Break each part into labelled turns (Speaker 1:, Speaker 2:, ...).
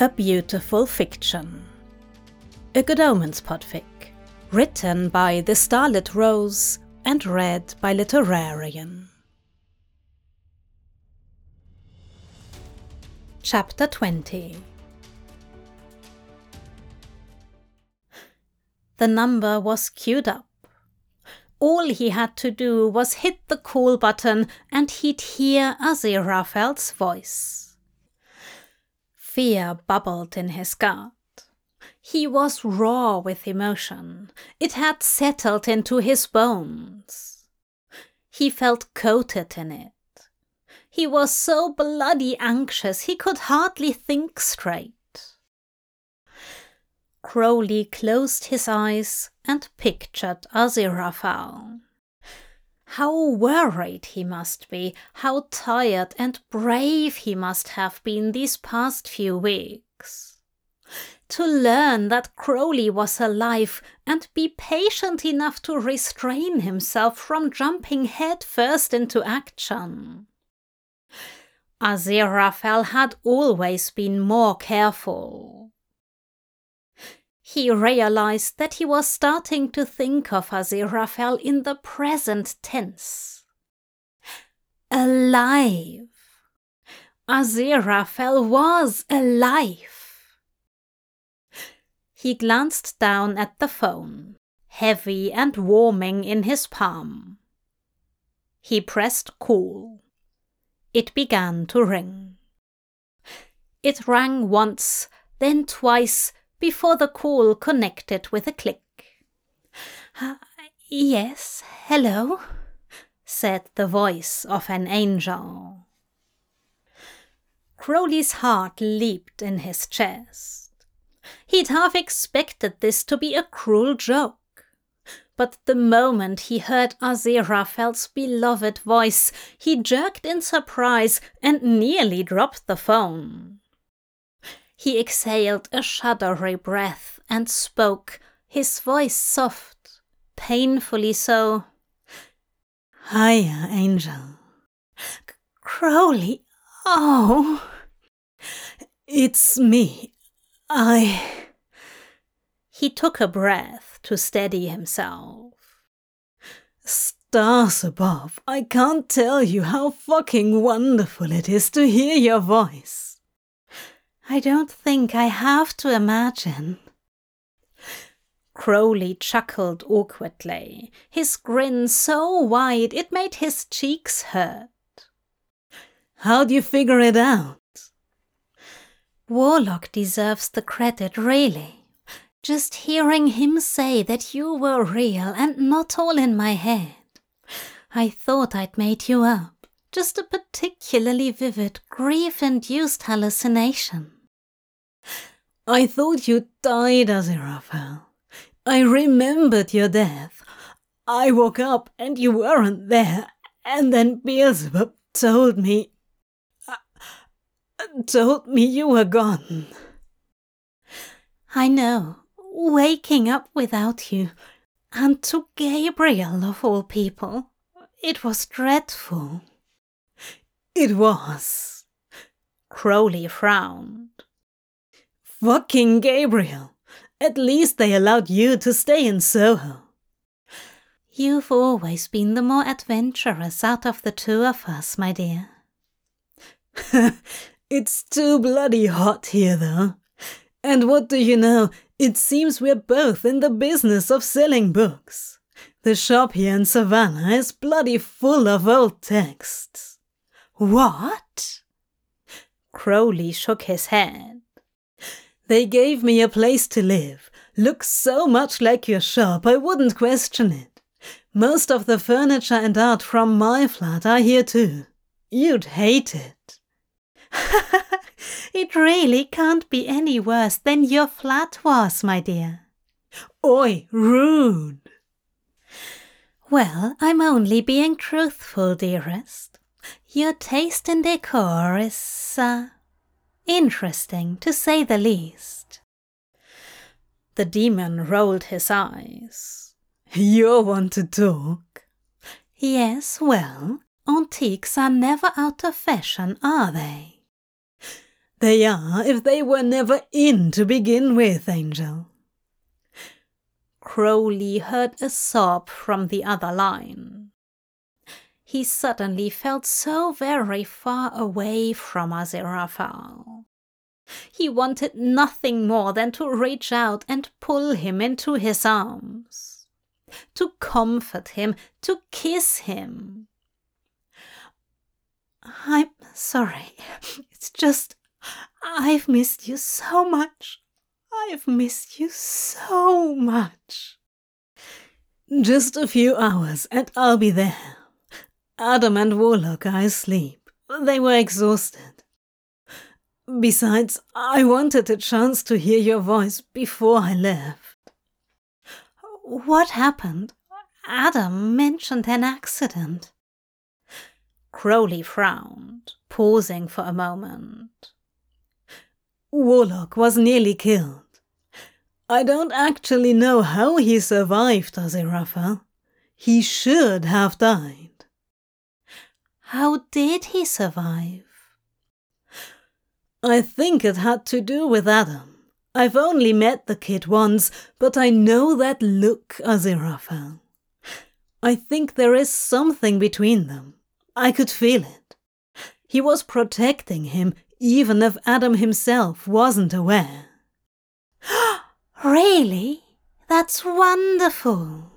Speaker 1: A Beautiful Fiction. A Good Omens podfic. Written by The Starlit Rose and read by Literarion. Chapter 20 The number was queued up. All he had to do was hit the call button and he'd hear Aziraphale's voice. Fear bubbled in his gut. He was raw with emotion. It had settled into his bones. He felt coated in it. He was so bloody anxious he could hardly think straight. Crowley closed his eyes and pictured Aziraphale. How worried he must be, how tired and brave he must have been these past few weeks. To learn that Crowley was alive and be patient enough to restrain himself from jumping headfirst into action. Aziraphale had always been more careful. He realized that he was starting to think of Aziraphale in the present tense. Alive. Aziraphale was alive. He glanced down at the phone, heavy and warming in his palm. He pressed call. It began to ring. It rang once, then twice, before the call connected with a click. Uh, yes, hello, said the voice of an angel. Crowley's heart leaped in his chest. He'd half expected this to be a cruel joke. But the moment he heard Aziraphale's beloved voice, he jerked in surprise and nearly dropped the phone. He exhaled a shuddery breath and spoke, his voice soft, painfully so.
Speaker 2: Hiya, Angel.
Speaker 1: C- Crowley, oh.
Speaker 2: It's me. I.
Speaker 1: He took a breath to steady himself.
Speaker 2: Stars above, I can't tell you how fucking wonderful it is to hear your voice.
Speaker 1: I don't think I have to imagine. Crowley chuckled awkwardly, his grin so wide it made his cheeks hurt.
Speaker 2: How'd you figure it out?
Speaker 1: Warlock deserves the credit, really. Just hearing him say that you were real and not all in my head. I thought I'd made you up. Just a particularly vivid, grief induced hallucination.
Speaker 2: I thought you died, Aziraphale. I remembered your death. I woke up and you weren't there, and then Beelzebub told me. Uh, told me you were gone.
Speaker 1: I know. Waking up without you, and to Gabriel of all people. It was dreadful.
Speaker 2: It was.
Speaker 1: Crowley frowned.
Speaker 2: Fucking Gabriel! At least they allowed you to stay in Soho.
Speaker 1: You've always been the more adventurous out of the two of us, my dear.
Speaker 2: it's too bloody hot here, though. And what do you know? It seems we're both in the business of selling books. The shop here in Savannah is bloody full of old texts.
Speaker 1: What?
Speaker 2: Crowley shook his head. They gave me a place to live. Looks so much like your shop, I wouldn't question it. Most of the furniture and art from my flat are here too. You'd hate it.
Speaker 1: it really can't be any worse than your flat was, my dear.
Speaker 2: Oi, rude.
Speaker 1: Well, I'm only being truthful, dearest. Your taste in decor is, uh, Interesting, to say the least. The demon rolled his eyes.
Speaker 2: You want to talk?
Speaker 1: Yes, well, antiques are never out of fashion, are they?
Speaker 2: They are if they were never in to begin with, Angel.
Speaker 1: Crowley heard a sob from the other line. He suddenly felt so very far away from Aziraphale. He wanted nothing more than to reach out and pull him into his arms, to comfort him, to kiss him.
Speaker 2: I'm sorry. It's just, I've missed you so much. I've missed you so much. Just a few hours and I'll be there. Adam and Warlock are asleep. They were exhausted. Besides, I wanted a chance to hear your voice before I left.
Speaker 1: What happened? Adam mentioned an accident. Crowley frowned, pausing for a moment.
Speaker 2: Warlock was nearly killed. I don't actually know how he survived, Aziraphale. He should have died.
Speaker 1: How did he survive?
Speaker 2: I think it had to do with Adam. I've only met the kid once, but I know that look, Aziraphale. I think there is something between them. I could feel it. He was protecting him, even if Adam himself wasn't aware.
Speaker 1: really? That's wonderful.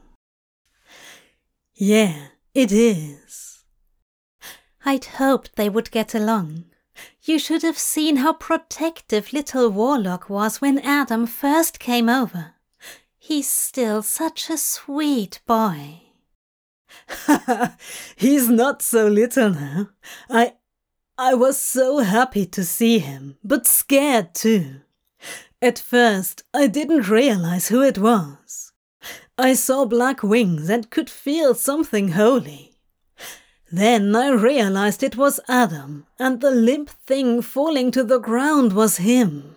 Speaker 2: Yeah, it is.
Speaker 1: I'd hoped they would get along. You should have seen how protective little Warlock was when Adam first came over. He's still such a sweet boy.
Speaker 2: He's not so little now. I I was so happy to see him, but scared too. At first, I didn't realize who it was. I saw black wings and could feel something holy. Then I realized it was Adam, and the limp thing falling to the ground was him.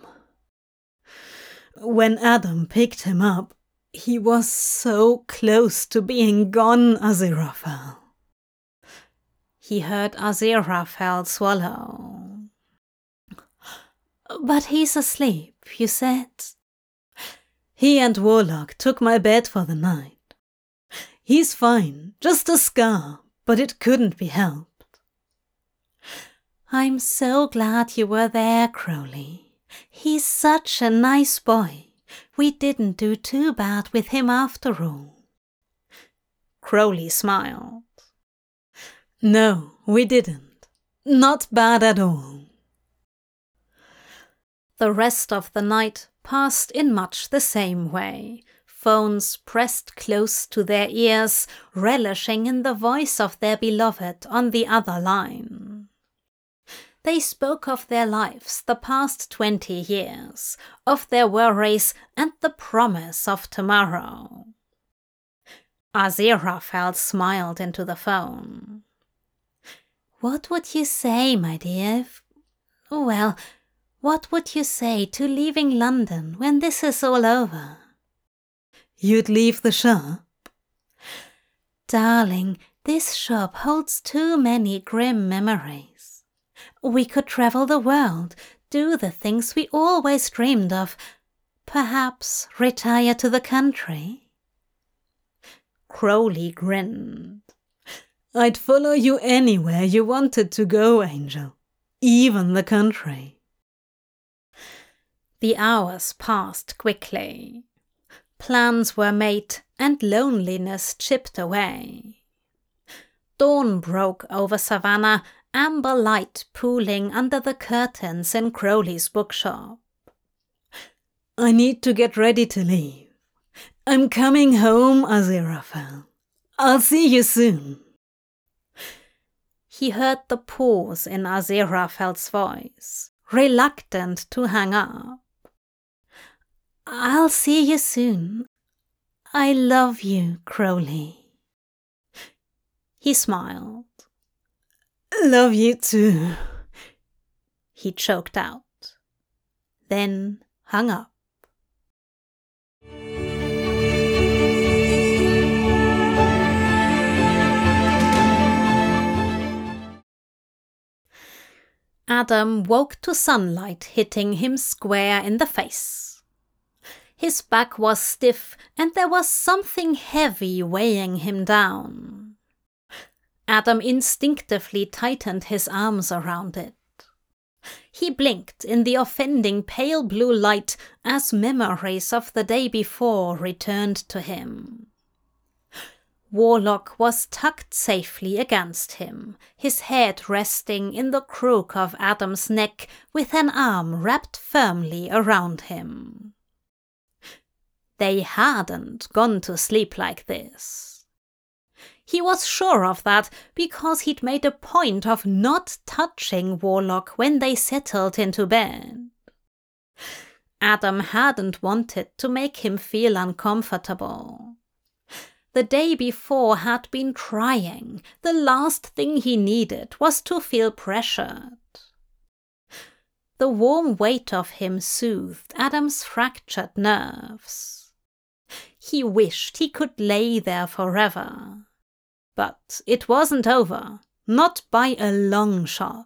Speaker 2: When Adam picked him up, he was so close to being gone, Aziraphale.
Speaker 1: He heard Aziraphale swallow. But he's asleep, you said.
Speaker 2: He and Warlock took my bed for the night. He's fine, just a scar, but it couldn't be helped.
Speaker 1: I'm so glad you were there, Crowley. He's such a nice boy. We didn't do too bad with him after all.
Speaker 2: Crowley smiled. No, we didn't. Not bad at all.
Speaker 1: The rest of the night passed in much the same way, phones pressed close to their ears, relishing in the voice of their beloved on the other line. They spoke of their lives the past twenty years, of their worries and the promise of tomorrow. Aziraphale smiled into the phone. What would you say, my dear? If, well, what would you say to leaving London when this is all over?
Speaker 2: You'd leave the shop?
Speaker 1: Darling, this shop holds too many grim memories. We could travel the world, do the things we always dreamed of, perhaps retire to the country.
Speaker 2: Crowley grinned. I'd follow you anywhere you wanted to go, Angel, even the country.
Speaker 1: The hours passed quickly. Plans were made and loneliness chipped away. Dawn broke over Savannah amber light pooling under the curtains in Crowley's bookshop.
Speaker 2: I need to get ready to leave. I'm coming home, Aziraphale. I'll see you soon.
Speaker 1: He heard the pause in Aziraphale's voice, reluctant to hang up. I'll see you soon. I love you, Crowley. He smiled.
Speaker 2: Love you too.
Speaker 1: He choked out, then hung up. Adam woke to sunlight hitting him square in the face. His back was stiff and there was something heavy weighing him down. Adam instinctively tightened his arms around it. He blinked in the offending pale blue light as memories of the day before returned to him. Warlock was tucked safely against him, his head resting in the crook of Adam's neck with an arm wrapped firmly around him. They hadn't gone to sleep like this. He was sure of that because he'd made a point of not touching Warlock when they settled into bed. Adam hadn't wanted to make him feel uncomfortable. The day before had been trying. The last thing he needed was to feel pressured. The warm weight of him soothed Adam's fractured nerves. He wished he could lay there forever. But it wasn't over, not by a long shot.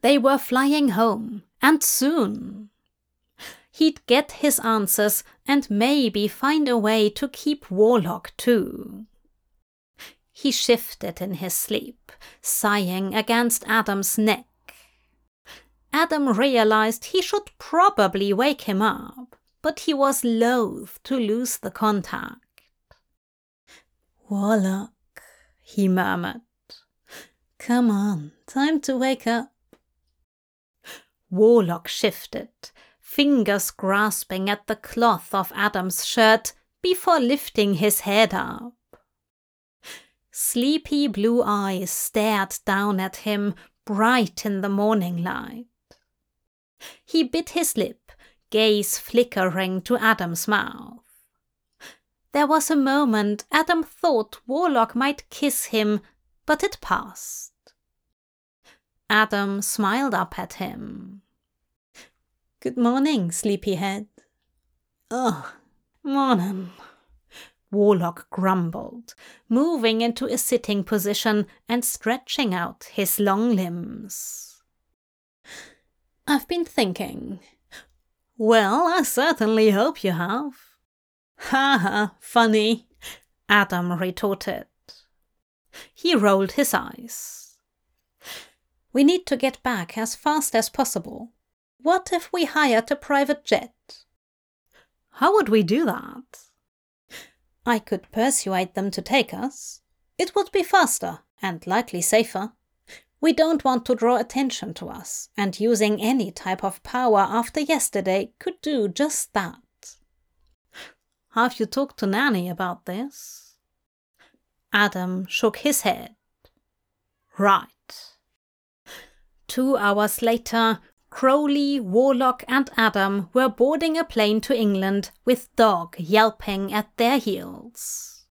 Speaker 1: They were flying home, and soon he'd get his answers and maybe find a way to keep Warlock too. He shifted in his sleep, sighing against Adam's neck. Adam realized he should probably wake him up, but he was loath to lose the contact.
Speaker 2: Warlock, he murmured. Come on, time to wake up.
Speaker 1: Warlock shifted, fingers grasping at the cloth of Adam's shirt before lifting his head up. Sleepy blue eyes stared down at him, bright in the morning light. He bit his lip, gaze flickering to Adam's mouth. There was a moment Adam thought Warlock might kiss him, but it passed. Adam smiled up at him.
Speaker 2: Good morning, sleepyhead.
Speaker 1: Oh, morning. Warlock grumbled, moving into a sitting position and stretching out his long limbs.
Speaker 2: I've been thinking.
Speaker 1: Well, I certainly hope you have.
Speaker 2: Ha ha, funny,
Speaker 1: Adam retorted. He rolled his eyes. We need to get back as fast as possible. What if we hired a private jet?
Speaker 2: How would we do that?
Speaker 1: I could persuade them to take us. It would be faster and likely safer. We don't want to draw attention to us, and using any type of power after yesterday could do just that.
Speaker 2: Have you talked to Nanny about this?
Speaker 1: Adam shook his head.
Speaker 2: Right.
Speaker 1: Two hours later, Crowley, Warlock, and Adam were boarding a plane to England with Dog yelping at their heels.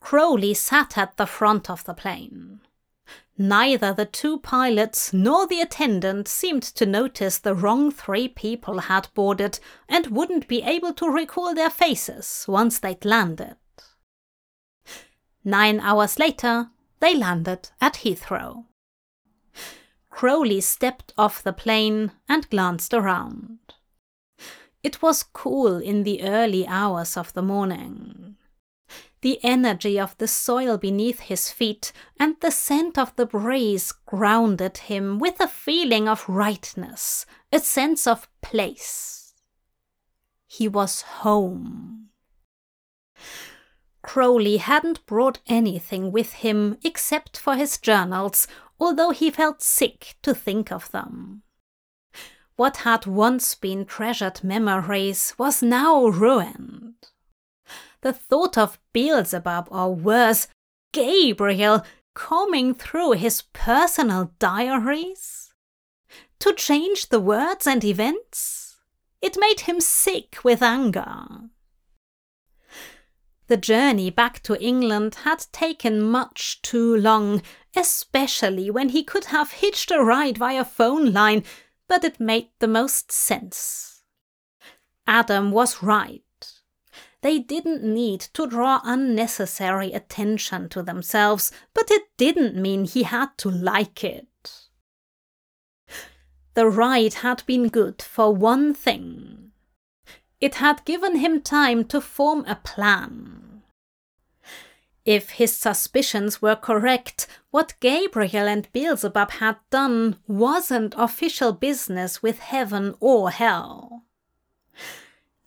Speaker 1: Crowley sat at the front of the plane. Neither the two pilots nor the attendant seemed to notice the wrong three people had boarded and wouldn't be able to recall their faces once they'd landed. Nine hours later, they landed at Heathrow. Crowley stepped off the plane and glanced around. It was cool in the early hours of the morning. The energy of the soil beneath his feet and the scent of the breeze grounded him with a feeling of rightness, a sense of place. He was home. Crowley hadn't brought anything with him except for his journals although he felt sick to think of them. What had once been treasured memories was now ruined. The thought of Beelzebub, or worse, Gabriel, combing through his personal diaries? To change the words and events? It made him sick with anger. The journey back to England had taken much too long, especially when he could have hitched a ride via phone line, but it made the most sense. Adam was right. They didn't need to draw unnecessary attention to themselves, but it didn't mean he had to like it. The ride had been good for one thing. It had given him time to form a plan. If his suspicions were correct, what Gabriel and Beelzebub had done wasn't official business with heaven or hell.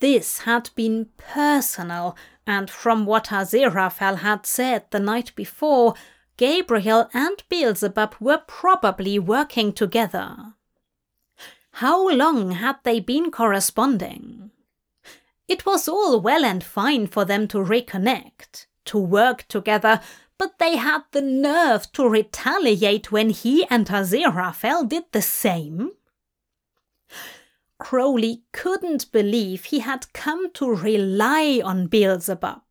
Speaker 1: This had been personal, and from what Aziraphale had said the night before, Gabriel and Beelzebub were probably working together. How long had they been corresponding? It was all well and fine for them to reconnect, to work together, but they had the nerve to retaliate when he and Aziraphale did the same. Crowley couldn't believe he had come to rely on Beelzebub,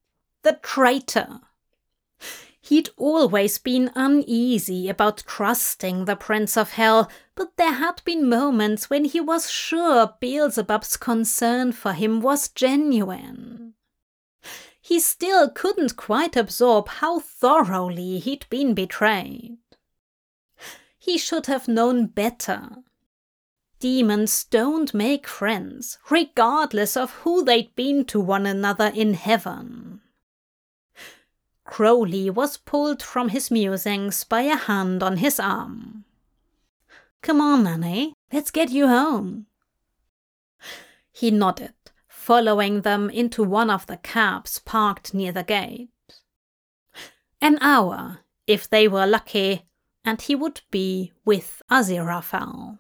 Speaker 1: the traitor. He'd always been uneasy about trusting the Prince of Hell, but there had been moments when he was sure Beelzebub's concern for him was genuine. He still couldn't quite absorb how thoroughly he'd been betrayed. He should have known better. Demons don't make friends, regardless of who they'd been to one another in heaven. Crowley was pulled from his musings by a hand on his arm. Come on, Nanny, let's get you home. He nodded, following them into one of the cabs parked near the gate. An hour, if they were lucky, and he would be with Aziraphale.